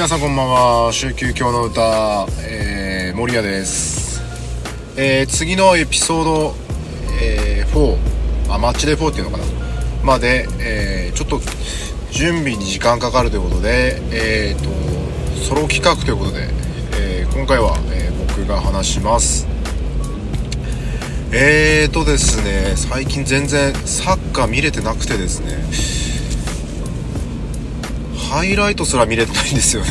皆さんこんばんは。週休今日の歌、えー、森谷です、えー、次のエピソード、えー、4あマッチデー4っていうのかな。まで、えー、ちょっと準備に時間かかるということでえー、とソロ企画ということで、えー、今回は、えー、僕が話します。えーとですね最近全然サッカー見れてなくてですね。ハイライトすら見れてないんですよね。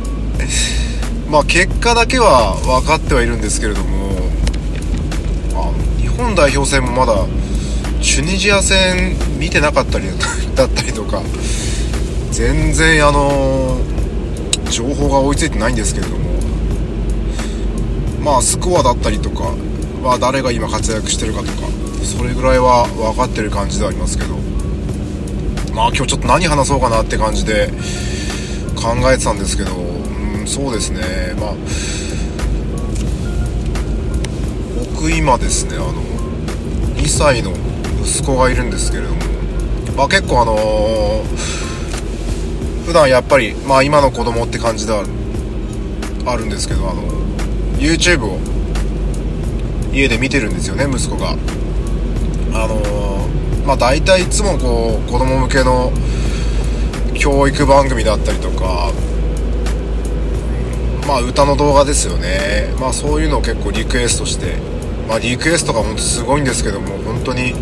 まあ結果だけは分かってはいるんですけれどもあ日本代表戦もまだチュニジア戦見てなかったりだったりとか全然あの情報が追いついてないんですけれどもまあスコアだったりとかは誰が今活躍してるかとかそれぐらいは分かってる感じではありますけど。まあ今日ちょっと何話そうかなって感じで考えてたんですけどうんそうですね。まあ僕今ですねあの2歳の息子がいるんですけれどもまあ結構あのー、普段やっぱりまあ今の子供って感じではあるんですけどあの YouTube を家で見てるんですよね息子が。あの、まあ大体いつもこう子供向けの教育番組だったりとかまあ歌の動画ですよね。まあそういうのを結構リクエストしてまあリクエストが本当すごいんですけども本当にも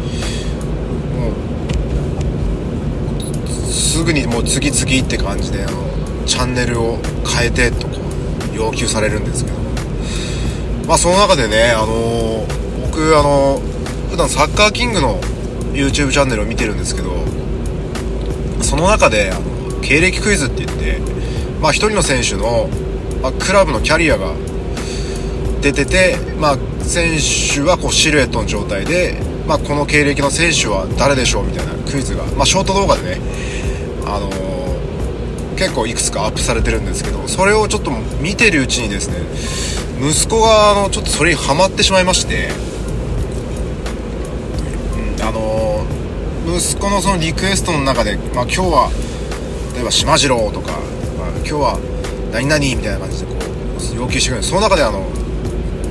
うすぐにもう次々って感じであのチャンネルを変えてとこう要求されるんですけどまあその中でねあの僕あの普段サッカーキングの YouTube チャンネルを見てるんですけどその中であの経歴クイズって言ってまあ一人の選手の、まあ、クラブのキャリアが出ててまあ選手はこうシルエットの状態で、まあ、この経歴の選手は誰でしょうみたいなクイズが、まあ、ショート動画でね、あのー、結構いくつかアップされてるんですけどそれをちょっと見てるうちにですね息子があのちょっとそれにハマってしまいまして、うん、あのー、息子のそのリクエストの中で、まあ、今日は例えば島次郎とか、まあ、今日は何々みたいな感じでこう要求してくる。その中であの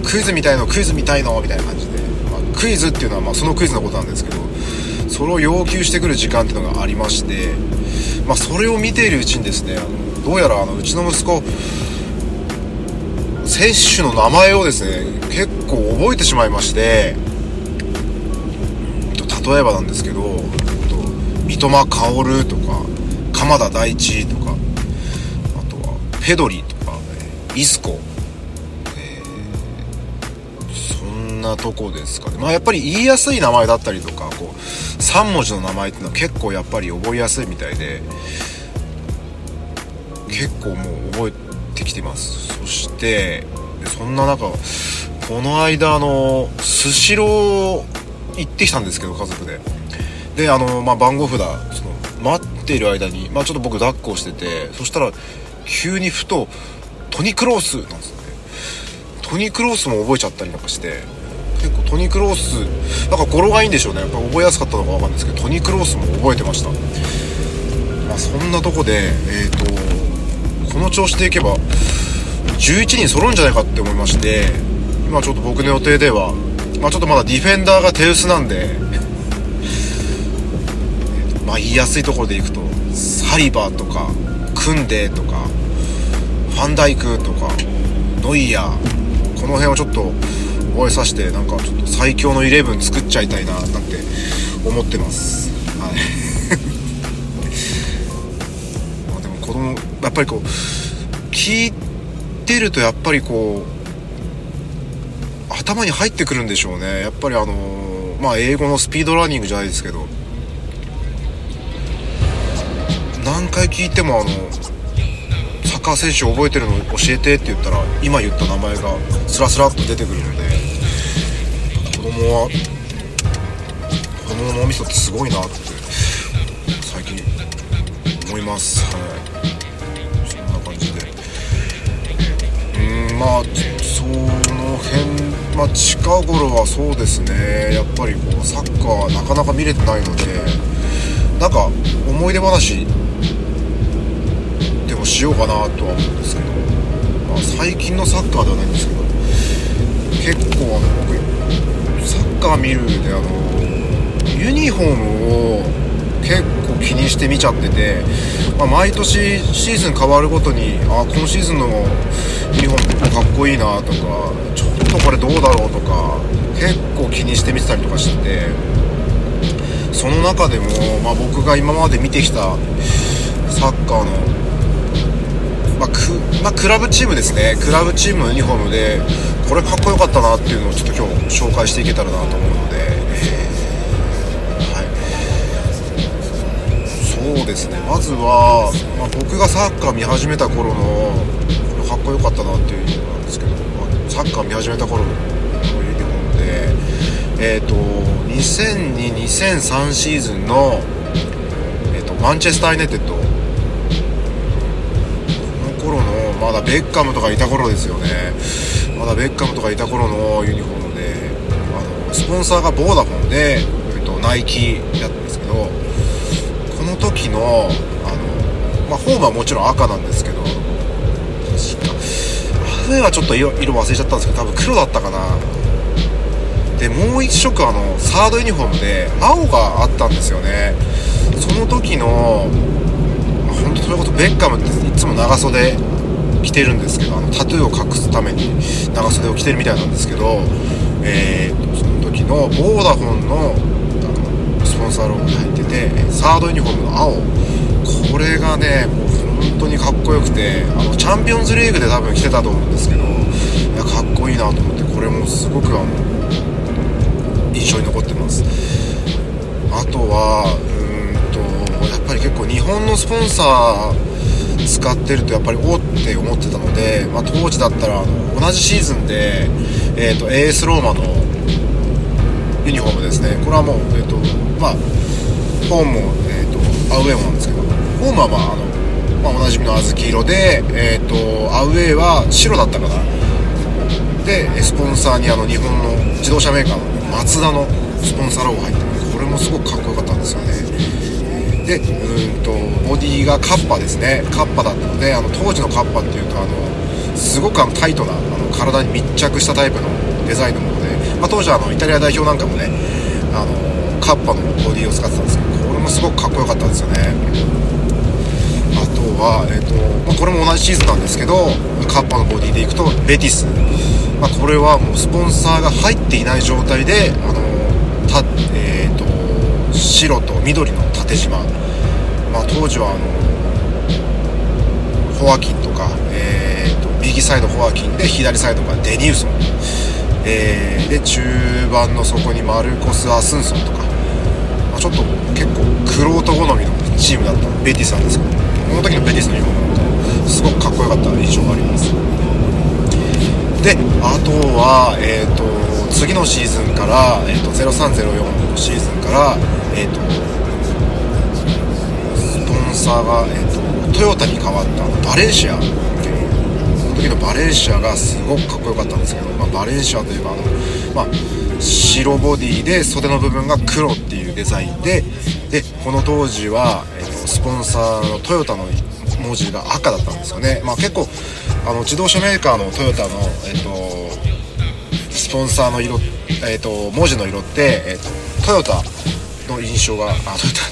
クイズみたいのクイズみたいのみたいな感じで、まあ、クイズっていうのはまあそのクイズのことなんですけどそれを要求してくる時間っていうのがありまして、まあ、それを見ているうちにですねあのどうやらあのうちの息子選手の名前をですね結構覚えてしまいまして例えばなんですけどと三笘薫とか鎌田大地とかあとはペドリとかイスコ。そんなとこですかね。まあやっぱり言いやすい名前だったりとかこう3文字の名前っていうのは結構やっぱり覚えやすいみたいで結構もう覚えてきてます。そしてそんな中この間あのスシロー行ってきたんですけど家族で。であの、まあ、番号札その待っている間に、まあ、ちょっと僕抱っこしててそしたら急にふとトニクロースなんですねトニクロースも覚えちゃったりなんかして。結構トニクロースなんか語呂がいいんでしょうね。やっぱ覚えやすかったのか分かんないですけどトニクロースも覚えてました。まあそんなとこでえっ、ー、とこの調子でいけば11人揃うんじゃないかって思いまして今ちょっと僕の予定ではまあちょっとまだディフェンダーが手薄なんでまあ言いやすいところでいくとサリバーとかクンデとかファンダイクとかノイヤーこの辺をちょっと覚えさせてなんかちょっと最強のイレブン作っちゃいたいななんて思ってます。はい。まあでも子供やっぱりこう聞いてるとやっぱりこう頭に入ってくるんでしょうね。やっぱりあのー、まあ英語のスピードラーニングじゃないですけど。何回聞いてもあのサッカー選手覚えてるの教えてって言ったら今言った名前がスラスラっと出てくるので子供は子供の脳みそってすごいなって最近思います。はい。うんまあその辺まあ近頃はそうですね。やっぱりこうサッカーなかなか見れてないのでなんか思い出話でもしようかなとは思うんですけど、まあ、最近のサッカーではないんですけど結構あの僕サッカー見るであのユニフォームを結構気にして見ちゃってて、まあ、毎年シーズン変わるごとにあ今シーズンのユニフォームかっこいいなとかちょっとこれどうだろうとか結構気にして見てたりとかしててその中でも、まあ、僕が今まで見てきたサッカーの、まあまあ、クラブチームですね。クラブチームのユニフォームでこれかっこよかったなっていうのをちょっと今日紹介していけたらなと思うので、えー、そうですね。まずは、まあ、僕がサッカー見始めた頃のかっこよかったなっていうのなんですけど、まあ、サッカー見始めた頃のユニフォームでえ、ー、と2002、2003シーズンの、えーと、マンチェスター・ユナイテッドこの頃のまだベッカムとかいた頃ですよね。まだベッカムとかいた頃のユニフォームであのスポンサーがボーダフォンで、えっと、ナイキだったんですけど時のあの、まあ、ホームはもちろん赤なんですけど確か。アウェイはちょっと色色忘れちゃったんですけど多分黒だったかな。でもう一色あのサードユニフォームで青があったんですよね。その時の本当それこそベッカムっていつも長袖着てるんですけどあのタトゥーを隠すために長袖を着てるみたいなんですけど、えー、その時のボーダフォンのンサーロゴに入っててサードユニフォームの青。これがねもう本当にかっこよくてあのチャンピオンズリーグで多分着てたと思うんですけどいやかっこいいなと思ってこれもすごくあの印象に残ってます。あとはうんとやっぱり結構日本のスポンサー使ってるとやっぱりおって思ってたので、まあ、当時だったらあの同じシーズンで、えーと、AS ローマのユニフォームですね。これはもう、えーとまあ、ホームも、えーと、アウェーもなんですけどホームは、まああのまあ、おなじみの小豆色で、えー、とアウェーは白だったかな。でスポンサーにあの日本の自動車メーカーのマツダのスポンサーロゴ入ってこれもすごくかっこよかったんですよね。でうんとボディがカッパですね。カッパだったのであの当時のカッパっていうとあのすごくあのタイトなあの体に密着したタイプのデザインのもので、まあ、当時はあのイタリア代表なんかもねあのカッパのボディを使ってたんですけどこれもすごくかっこよかったんですよね。あとは、えーとまあ、これも同じシーズンなんですけどカッパのボディでいくとベティス、まあ、これはもうスポンサーが入っていない状態であのた、えーと白と緑の縦縞、まあ、当時はあのフォアキンとか、えーと、右サイドフォアキンで左サイドがデニウソン、えー、で中盤の底にマルコス・アスンソンとか、まあ、ちょっと結構クロート好みのチームだった。ベティスなんですけど。この時のベティスのユニフォームすごくかっこよかった印象があります。であとは、えーと、次のシーズンから、えーと、0304のシーズンからえーと、スポンサーが、えーと、トヨタに変わったバレンシア時のバレンシアがすごくかっこよかったんですけど、まあ、バレンシアといえばあの、まあ、白ボディで袖の部分が黒っていうデザインででこの当時は、えーと、スポンサーのトヨタの文字が赤だったんですよね、まあ、結構あの自動車メーカーのトヨタの、えー、とスポンサーの色、えー、と文字の色って、えー、とトヨタの印象があ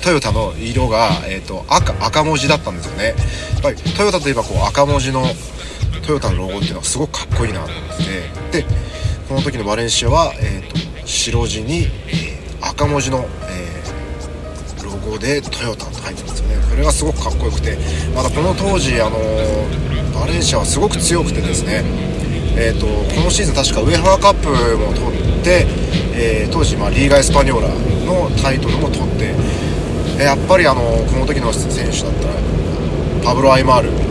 トヨタの色が、えーと、赤赤文字だったんですよね。やっぱりトヨタといえばこう赤文字のトヨタのロゴっていうのはすごくかっこいいなと思ってでこの時のバレンシアは、えーと、白地に、えー、赤文字の、えー、ロゴでトヨタと入ってますよね。これがすごくかっこよくてまだこの当時、あのー、バレンシアはすごく強くてですねえーと、このシーズン確かウェハーカップも取って、えー、当時、まあ、リーガ・エスパニョーラのタイトルも取って、えやっぱりあのこの時の選手だったらパブロ・アイマール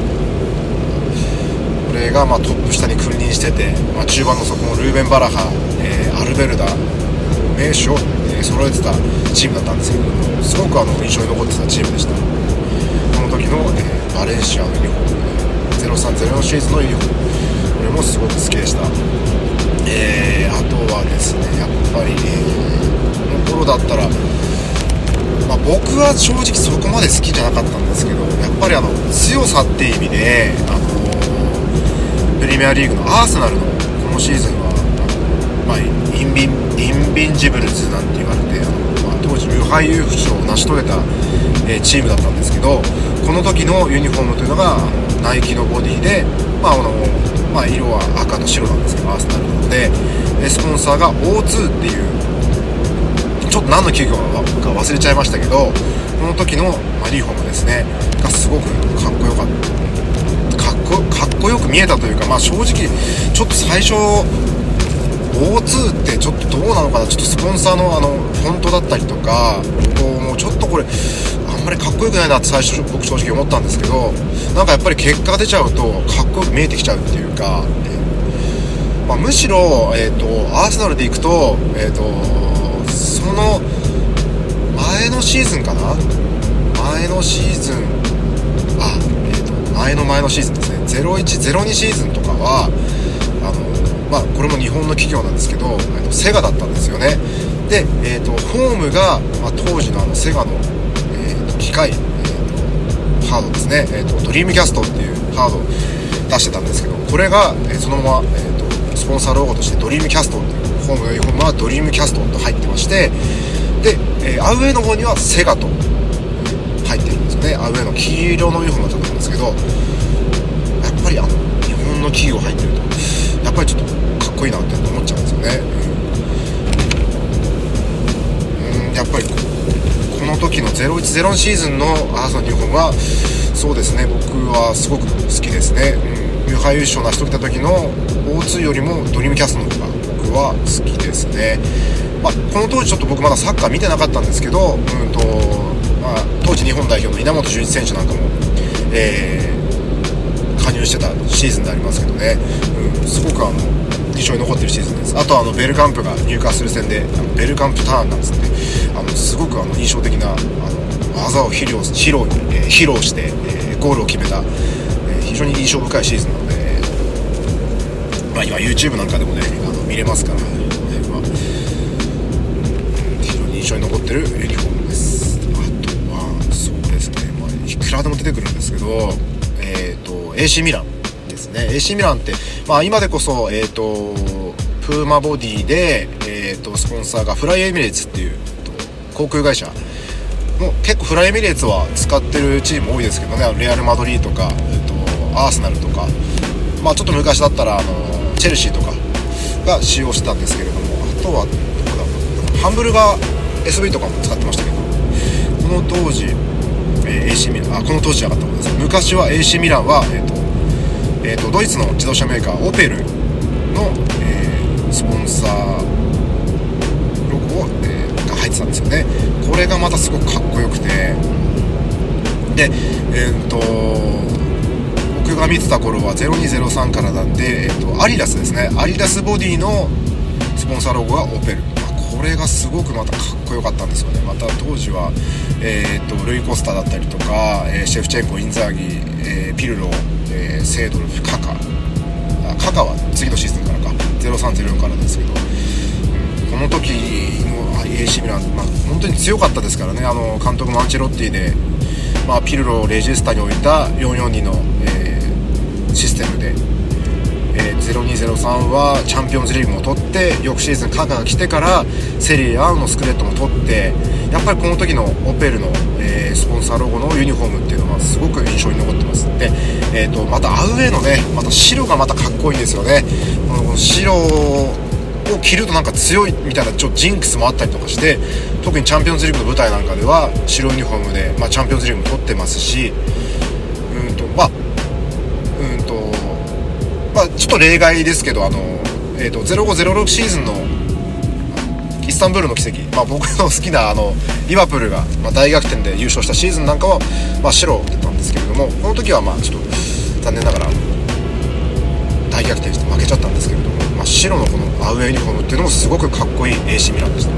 れがまあトップ下に君臨してて、まあ、中盤の底もルーベン・バラハ、えー、アルベルダ名手を、え揃えてたチームだったんですけどすごくあの印象に残ってたチームでした。この時の、えー、バレンシアのユニフォーム0304シーズンのユニフォームれもすごく好きでした、えー、あとはですねやっぱり、えー、この頃だったら、まあ、僕は正直そこまで好きじゃなかったんですけどやっぱぱりあの強さっていう意味で、あのプレミアリーグのアーセナルのこのシーズンは、まあ、 Invin Invincibles なんて言われてあの、まあ、当時無敗優勝を成し遂げた、えー、チームだったんですけどこの時のユニフォームというのがナイキのボディで、まああのまあ、色は赤と白なんですけどアーセナルなのでスポンサーが O2 っていうちょっと何の企業か忘れちゃいましたけどこの時の、まあ、リーフォームですね。がすごくかっこよかった。こかっこよく見えたというか、まあ、正直ちょっと最初 O2 ってちょっとどうなのかな？ちょっとスポンサーのあのフォントだったりとかロゴもちょっとこれあんまりかっこよくないなって最初僕正直思ったんですけどなんかやっぱり結果が出ちゃうとかっこよく見えてきちゃうっていうか、まあ、むしろ、えーと、アーセナルでいくと,、えーと、その前のシーズンかな？前のシーズンあ、えーと、前の前のシーズン。0102シーズンとかはあの、まあ、これも日本の企業なんですけど、えー、とセガだったんですよね。で、えー、とホームが、まあ、当時のあのセガの、えー、と機械、えー、とハードですね、えー、とドリームキャストっていうハード出してたんですけどこれが、えー、そのまま、えー、とスポンサーロゴとしてドリームキャストっていうホームのユニフォームはドリームキャストと入ってましてで、えー、アウェイの方にはセガと入ってるんですよね。アウェイの黄色のユニフォームだったと思うんですけどぱりあ日本の企業入ってるとやっぱりちょっとかっこいいなって思っちゃうんですよね。うんやっぱりこの時の010シーズンのアーセナルユニフォームはそうですね僕はすごく好きですね、うん、無敗優勝成し遂げた時の O2 よりもドリームキャストの方が僕は好きですね。まあ、この当時ちょっと僕まだサッカー見てなかったんですけど、うんとまあ、当時日本代表の稲本潤一選手なんかも、えー、加入してたシーズンでありますけどね、うん、すごくあの印象に残ってるシーズンです。あとあのベルカンプが入荷する戦であのベルカンプターンなんつってあのすごくあの印象的なあの技を披露披露,、えー、披露して、えー、ゴールを決めた、えー、非常に印象深いシーズンなので、まあ、今 YouTube なんかでもねあの見れますから、ね今非常に印象に残ってるユニフォームです。あとはそうですね、まあ、いくらでも出てくるんですけどえっ、ー、と AC ミランですね。AC ミランって、まあ、今でこそえっ、ー、とプーマボディで、えーと、スポンサーがフライエミレーツっていう航空会社もう結構フライエミレーツは使ってるチーム多いですけどね。レアル・マドリーとか、えーと、アーセナルとか。まあちょっと昔だったらあのチェルシーとかが使用してたんですけれどもあとはどこだハンブルガー SV とかも使ってましたけどこの当時、え、AC ミランあこの当時じゃなかったことです昔は AC ミランは、えーとえーと、ドイツの自動車メーカーオペルの、えー、スポンサーロゴを、えー、が入ってたんですよね。これがまたすごくかっこよくて。でえっ、ー、と僕が見てた頃は0203からなんで、えーと、とアリダスですね。アリダスボディのスポンサーロゴがオペル。これがすごくまたかっこよかったんですよね。また当時は、えーと、ルイ・コスタだったりとか、えー、シェフチェンコインザーギ、えー、ピルロ、えー、セードルフカカ。カカは次のシーズンからか。0304からですけど、うん、この時の AC ミラン、まあ、本当に強かったですからね。あの監督マンチェロッティで、まあ、ピルロをレジスタに置いた442の、えー、システムで。えー、0203はチャンピオンズリーグも取って翌シーズンカカが来てからセリエ A のスクレットも取ってやっぱりこの時のオペルの、えー、スポンサーロゴのユニフォームっていうのはすごく印象に残ってます。で、えーと、またアウェーのねまた白がまたかっこいいんですよね。この白を着るとなんか強いみたいなちょジンクスもあったりとかして特にチャンピオンズリーグの舞台なんかでは白ユニフォームで、まあ、チャンピオンズリーグも取ってますしうんとまあうんとちょっと例外ですけどあの、えーと、0506シーズンのイスタンブールの奇跡、まあ、僕の好きなあのリバプールが、まあ、大逆転で優勝したシーズンなんかは、まあ、白だったんですけれどもこの時はまあちょっと残念ながら大逆転して負けちゃったんですけれども、まあ、白のこのアウェーユニフォームっていうのもすごくかっこいい AC ミランでした。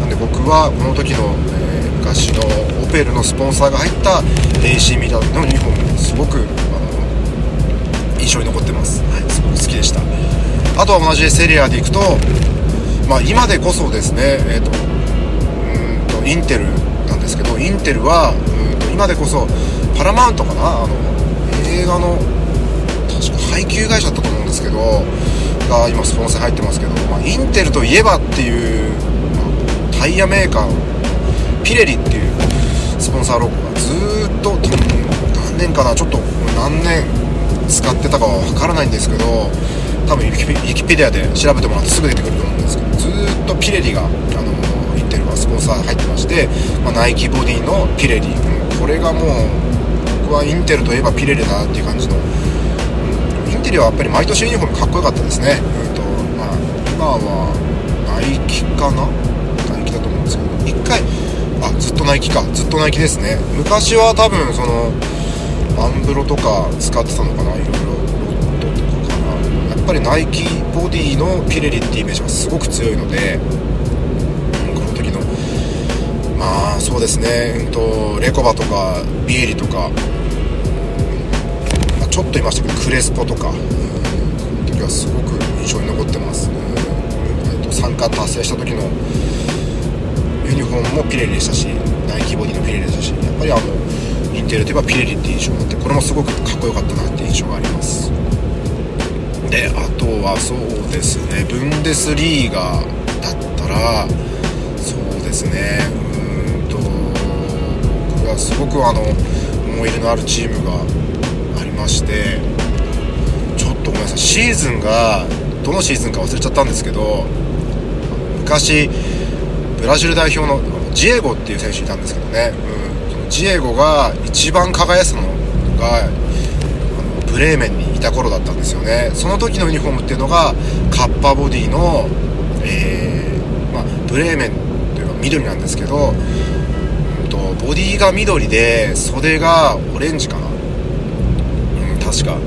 なんで僕はこの時の、えー、昔のオペルのスポンサーが入った AC ミランのユニフォームすごく印象に残ってます、はい、すごく好きでした。あとは同じセリエAでいくと、まあ、今でこそですね、えーと、うんとインテルなんですけどインテルはうんと今でこそ、パラマウントかな？あの映画の確か配給会社だったと思うんですけどが今スポンサー入ってますけど、まあ、インテルといえばっていう、まあ、タイヤメーカーピレリっていうスポンサーロゴがずっと何年かな？ちょっと何年使ってたかは分からないんですけど多分ウィキペディアで調べてもらってすぐ出てくると思うんですけどずっとピレリがあのインテルはスポンサー入ってまして、まあ、ナイキボディのピレリ、うん、これがもう僕はインテルといえばピレリだなっていう感じの、インテリはやっぱり毎年ユニフォームかっこよかったですね、うんとまあ、今はナイキかな？ナイキだと思うんですけど1回あずっとナイキか。ずっとナイキですね。昔は多分そのアンブロとか使ってたのかないろいろ。っぱりナイキボディのピレリってイメージがすごく強いので、この時の。まあそうですね、うんと、レコバとかビエリとか、まあ、ちょっといましたけどクレスポとか、うん、この時はすごく印象に残ってます、うんえっと、3冠達成した時のユニフォームもピレリでしたしナイキボディのピレリでしたしやっぱりあのインテルといえばピレリっていう印象があってこれもすごくかっこよかったなって印象があります。であとはそうですねブンデスリーガだったらそうですねうんと僕はすごくあの思い入れのあるチームがありましてちょっとごめんなさいシーズンがどのシーズンか忘れちゃったんですけど昔ブラジル代表のジエゴっていう選手いたんですけどね、う、ジエゴが一番輝くのがあのブレーメンにいた頃だったんですよね。その時のユニフォームっていうのがカッパボディの、えー、まあ、ブレーメンというか緑なんですけど、うんと、ボディが緑で袖がオレンジかな、うん、確か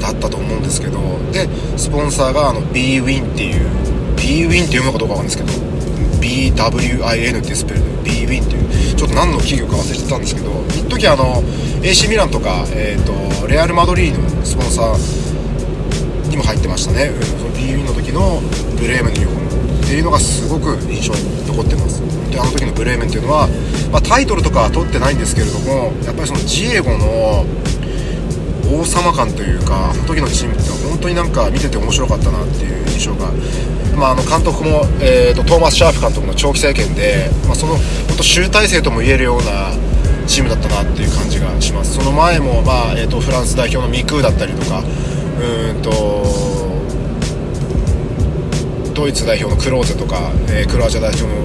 だったと思うんですけどでスポンサーがあの B ウィンっていう B ウィンって読むかどうかわかるんですけど BWIN っていうスペルで B ウィンっていう。ちょっと何の企業か忘れてたんですけど一時あの AC ミランとか、えーと、レアル・マドリードのスポンサーにも入ってましたね、うん、その b ウィンの時のブレーメンのユニフォームっていうのがすごく印象に残ってます。であの時のブレーメンっていうのは、まあ、タイトルとかは取ってないんですけれどもやっぱりそのジエゴの王様感というかあの時のチームって本当になんか見てて面白かったなっていう印象がまあ、あの監督も、えーと、トーマス・シャープ監督の長期政権で、まあ、その本当集大成とも言えるようなチームだったなっていう感じがします。その前も、まあえーと、フランス代表のミクーだったりとかうんとドイツ代表のクローゼとか、えー、クロアチア代表の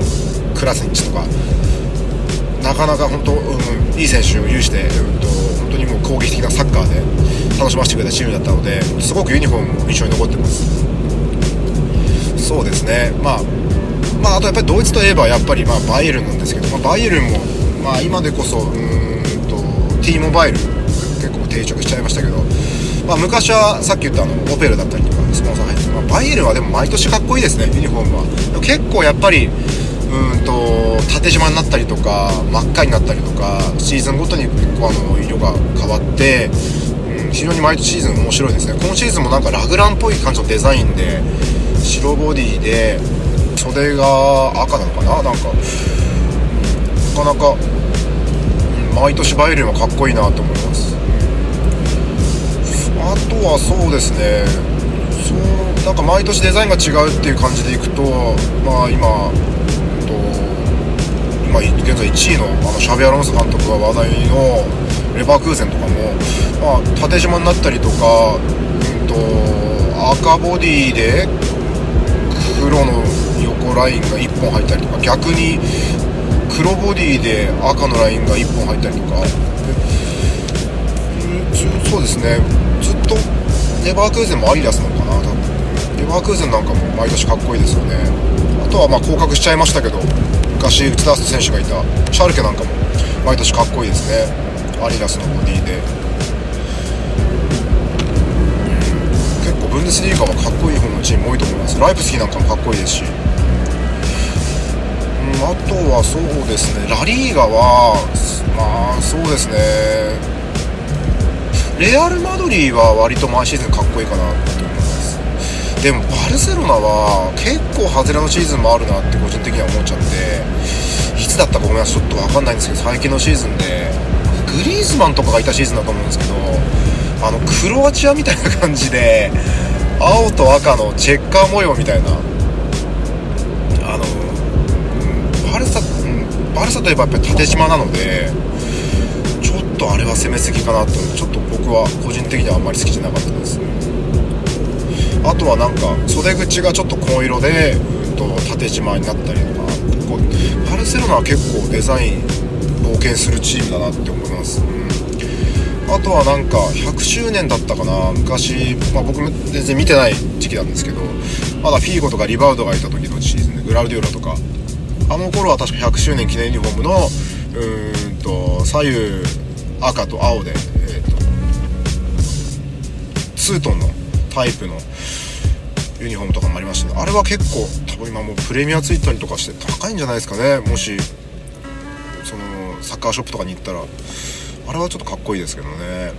クラスニッチとかなかなか本当、うん、いい選手を有して、うんと、攻撃的なサッカーで楽しませてくれたチームだったのですごくユニフォームも印象に残ってます。そうですね。まあまあ、あとやっぱりドイツといえばやっぱりまあバイエルンなんですけど、まあ、バイエルンもまあ今でこそうんと T モバイル結構定着しちゃいましたけど、まあ、昔はさっき言ったあのオペルだったりとかスポンサー入って、まあ、バイエルンはでも毎年かっこいいですねユニフォームは。結構やっぱりうんと縦縞になったりとか真っ赤になったりとかシーズンごとに結構あの色が変わって、うん、非常に毎年シーズン面白いですね。今シーズンもなんかラグランっぽい感じのデザインで白ボディで袖が赤なのかな？なんかなかなか毎年バイエルンはかっこいいなと思います。あとはそうですね。そうなんか毎年デザインが違うっていう感じでいくとまあ今今現在1位のあのシャビアロンス監督が話題のレバークーゼンとかも、まあ、縦縞になったりとか、うんと、赤ボディで黒の横ラインが1本入ったりとか逆に黒ボディで赤のラインが1本入ったりとかそうですね。ずっとレバークーゼンもアリラスなのかな多分。レバークーゼンなんかも毎年かっこいいですよね。あとはまあ降格しちゃいましたけど。昔内田選手がいたシャルケなんかも毎年かっこいいですね。アリラスのボディで。結構ブンデスリーガはかっこいい方のチーム多いと思います。ライプスキーなんかもかっこいいですし。あとはそうですね。ラリーガはまあそうですね。レアル・マドリーは割と毎シーズンかっこいいかなと思います。でもバルセロナは結構外れのシーズンもあるなって個人的には思っちゃっていつだったかごめんなさいちょっと分かんないんですけど最近のシーズンでグリーズマンとかがいたシーズンだと思うんですけどあのクロアチアみたいな感じで青と赤のチェッカー模様みたいなあのバルサ、バルサといえばやっぱり縦縞なのでちょっとあれは攻めすぎかなってちょっと僕は個人的にはあんまり好きじゃなかったですあとはなんか袖口がちょっと紺色で、うんと、縦縞になったりとかこうバルセロナは結構デザイン冒険するチームだなって思います、うん、あとはなんか100周年だったかな昔、まあ、僕も全然見てない時期なんですけどまだフィーゴとかリバウドがいた時のシーズンでグラウディオラとかあの頃は確か100周年記念ユニフォームのうーんと左右赤と青で、えーと、ツートンのタイプのユニフォームとかもありましたねあれは結構多分今もうプレミアついたりとかして高いんじゃないですかね。もしそのサッカーショップとかに行ったらあれはちょっとかっこいいですけどね。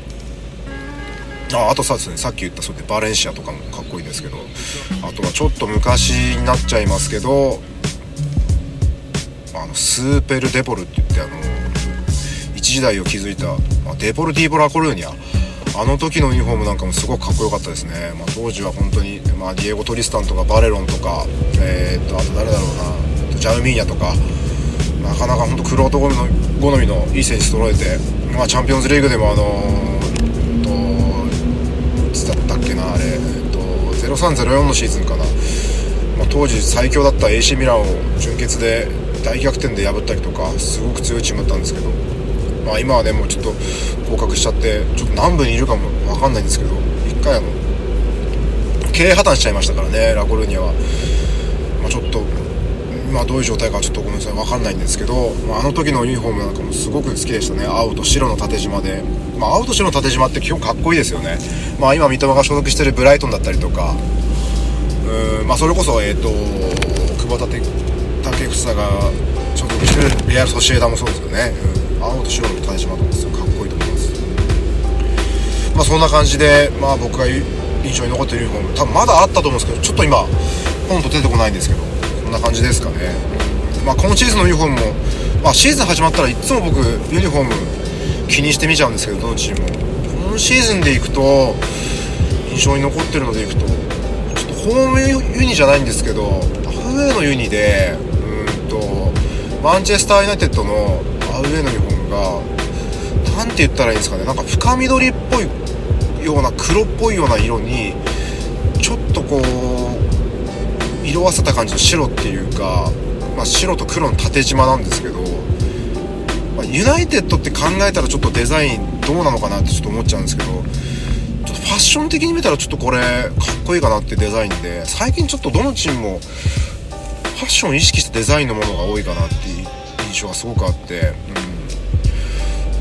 ああとさですねさっき言ったそうでバレンシアとかもかっこいいですけどあとはちょっと昔になっちゃいますけどあのスーペル・デポルって言ってあの一時代を築いた、まあ、デポルディーボ・ラ・コルーニャあの時のユニフォームなんかもすごくかっこよかったですね、まあ、当時は本当に、まあ、ディエゴ・トリスタンとかバレロンとか、えー、っとあと誰だろうな。ジャウミーニャとかなかなか本当クロート好みのいい選手揃えて、まあ、チャンピオンズリーグでもあのー、といつだったっけなあれ、えー、っと0304のシーズンかな、まあ、当時最強だった AC ミランを準決で大逆転で破ったりとかすごく強いチームだったんですけど、まあ、今はねもうちょっと降格しちゃってちょっと南部にいるかも分かんないんですけど一回あの経営破綻しちゃいましたからねラコルニャは、まあ、ちょっと今どういう状態かちょっとごめんなさい分かんないんですけど、まあ、あの時のユニフォームなんかもすごく好きでしたね青と白の縦縞で、まあ、青と白の縦縞って基本かっこいいですよね、まあ、今三笘が所属してるブライトンだったりとか。うん、まあ、それこそ、えーと、久保建英が所属してるレアル・ソシエダもそうですよね、うん、青と白の縦縞とかすごいかっこいいと思います。まあそんな感じで、まあ、僕が印象に残ってるユニフォーム多分まだあったと思うんですけどちょっと今ポンと出てこないんですけどこんな感じですかね、まあ、今シーズンのユニフォームも、まあ、シーズン始まったらいつも僕ユニフォーム気にして見ちゃうんですけどどのチームも。今シーズンでいくと印象に残ってるのでいくとちょっとホームユニじゃないんですけどアウェーのユニでうんとマンチェスター・ユナイテッドのアウェーのユニフォームが何て言ったらいいんですかねなんか深緑っぽいような黒っぽいような色にちょっとこう色あせた感じの白っていうか、まあ、白と黒の縦縞なんですけど、まあ、ユナイテッドって考えたらちょっとデザインどうなのかなってちょっと思っちゃうんですけどちょっとファッション的に見たらちょっとこれかっこいいかなってデザインで最近ちょっとどのチームもファッションを意識したデザインのものが多いかなっていう印象がすごくあって、うん、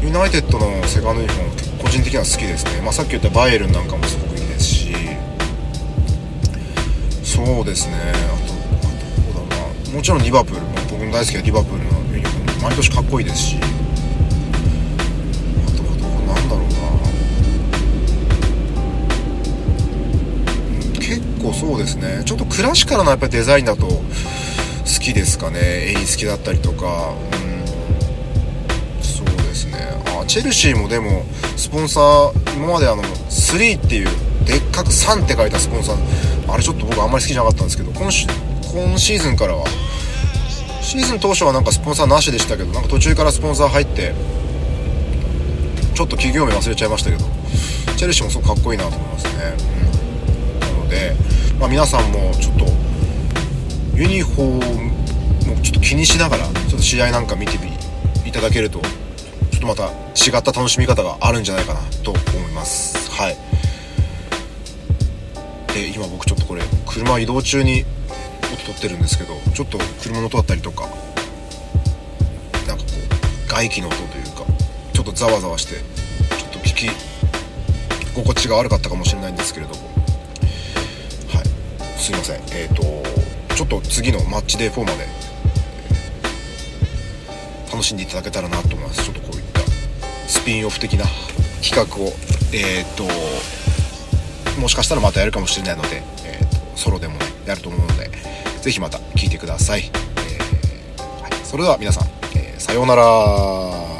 ユナイテッドのセカンドユニフォーム個人的には好きですね、まあ、さっき言ったバイエルンなんかもすごくいいですし。そうですね。あとあとどうだろうな。もちろんリバプールも僕の大好きなリバプールのユニフォーム毎年かっこいいですし。あとはどこなんだろうな、うん、結構そうですね。ちょっとクラシカルなやっぱりデザインだと好きですかね。襟付きだったりとか。チェルシーもでもスポンサー今まであの3っていうでっかく3って書いたスポンサーあれちょっと僕あんまり好きじゃなかったんですけど今シ今シーズンからはシーズン当初はなんかスポンサーなしでしたけどなんか途中からスポンサー入ってちょっと企業名忘れちゃいましたけどチェルシーもすごくかっこいいなと思いますね、うん、なので、まあ、皆さんもちょっとユニフォームもちょっと気にしながらちょっと試合なんか見ていただけるととまた違った楽しみ方があるんじゃないかなと思います。はい。で今僕ちょっとこれ車移動中に音取ってるんですけどちょっと車の音だったりとかなんかこう外気の音というかちょっとざわざわしてちょっと聞き心地が悪かったかもしれないんですけれども。はい。すいません。えっ、ー、とちょっと次のマッチデー4まで楽しんでいただけたらなと思います。ちょっとスピンオフ的な企画をえっ、ともしかしたらまたやるかもしれないので、えーと、ソロでもねやると思うので是非また聴いてください、えーはい、それでは皆さん、えー、さようなら。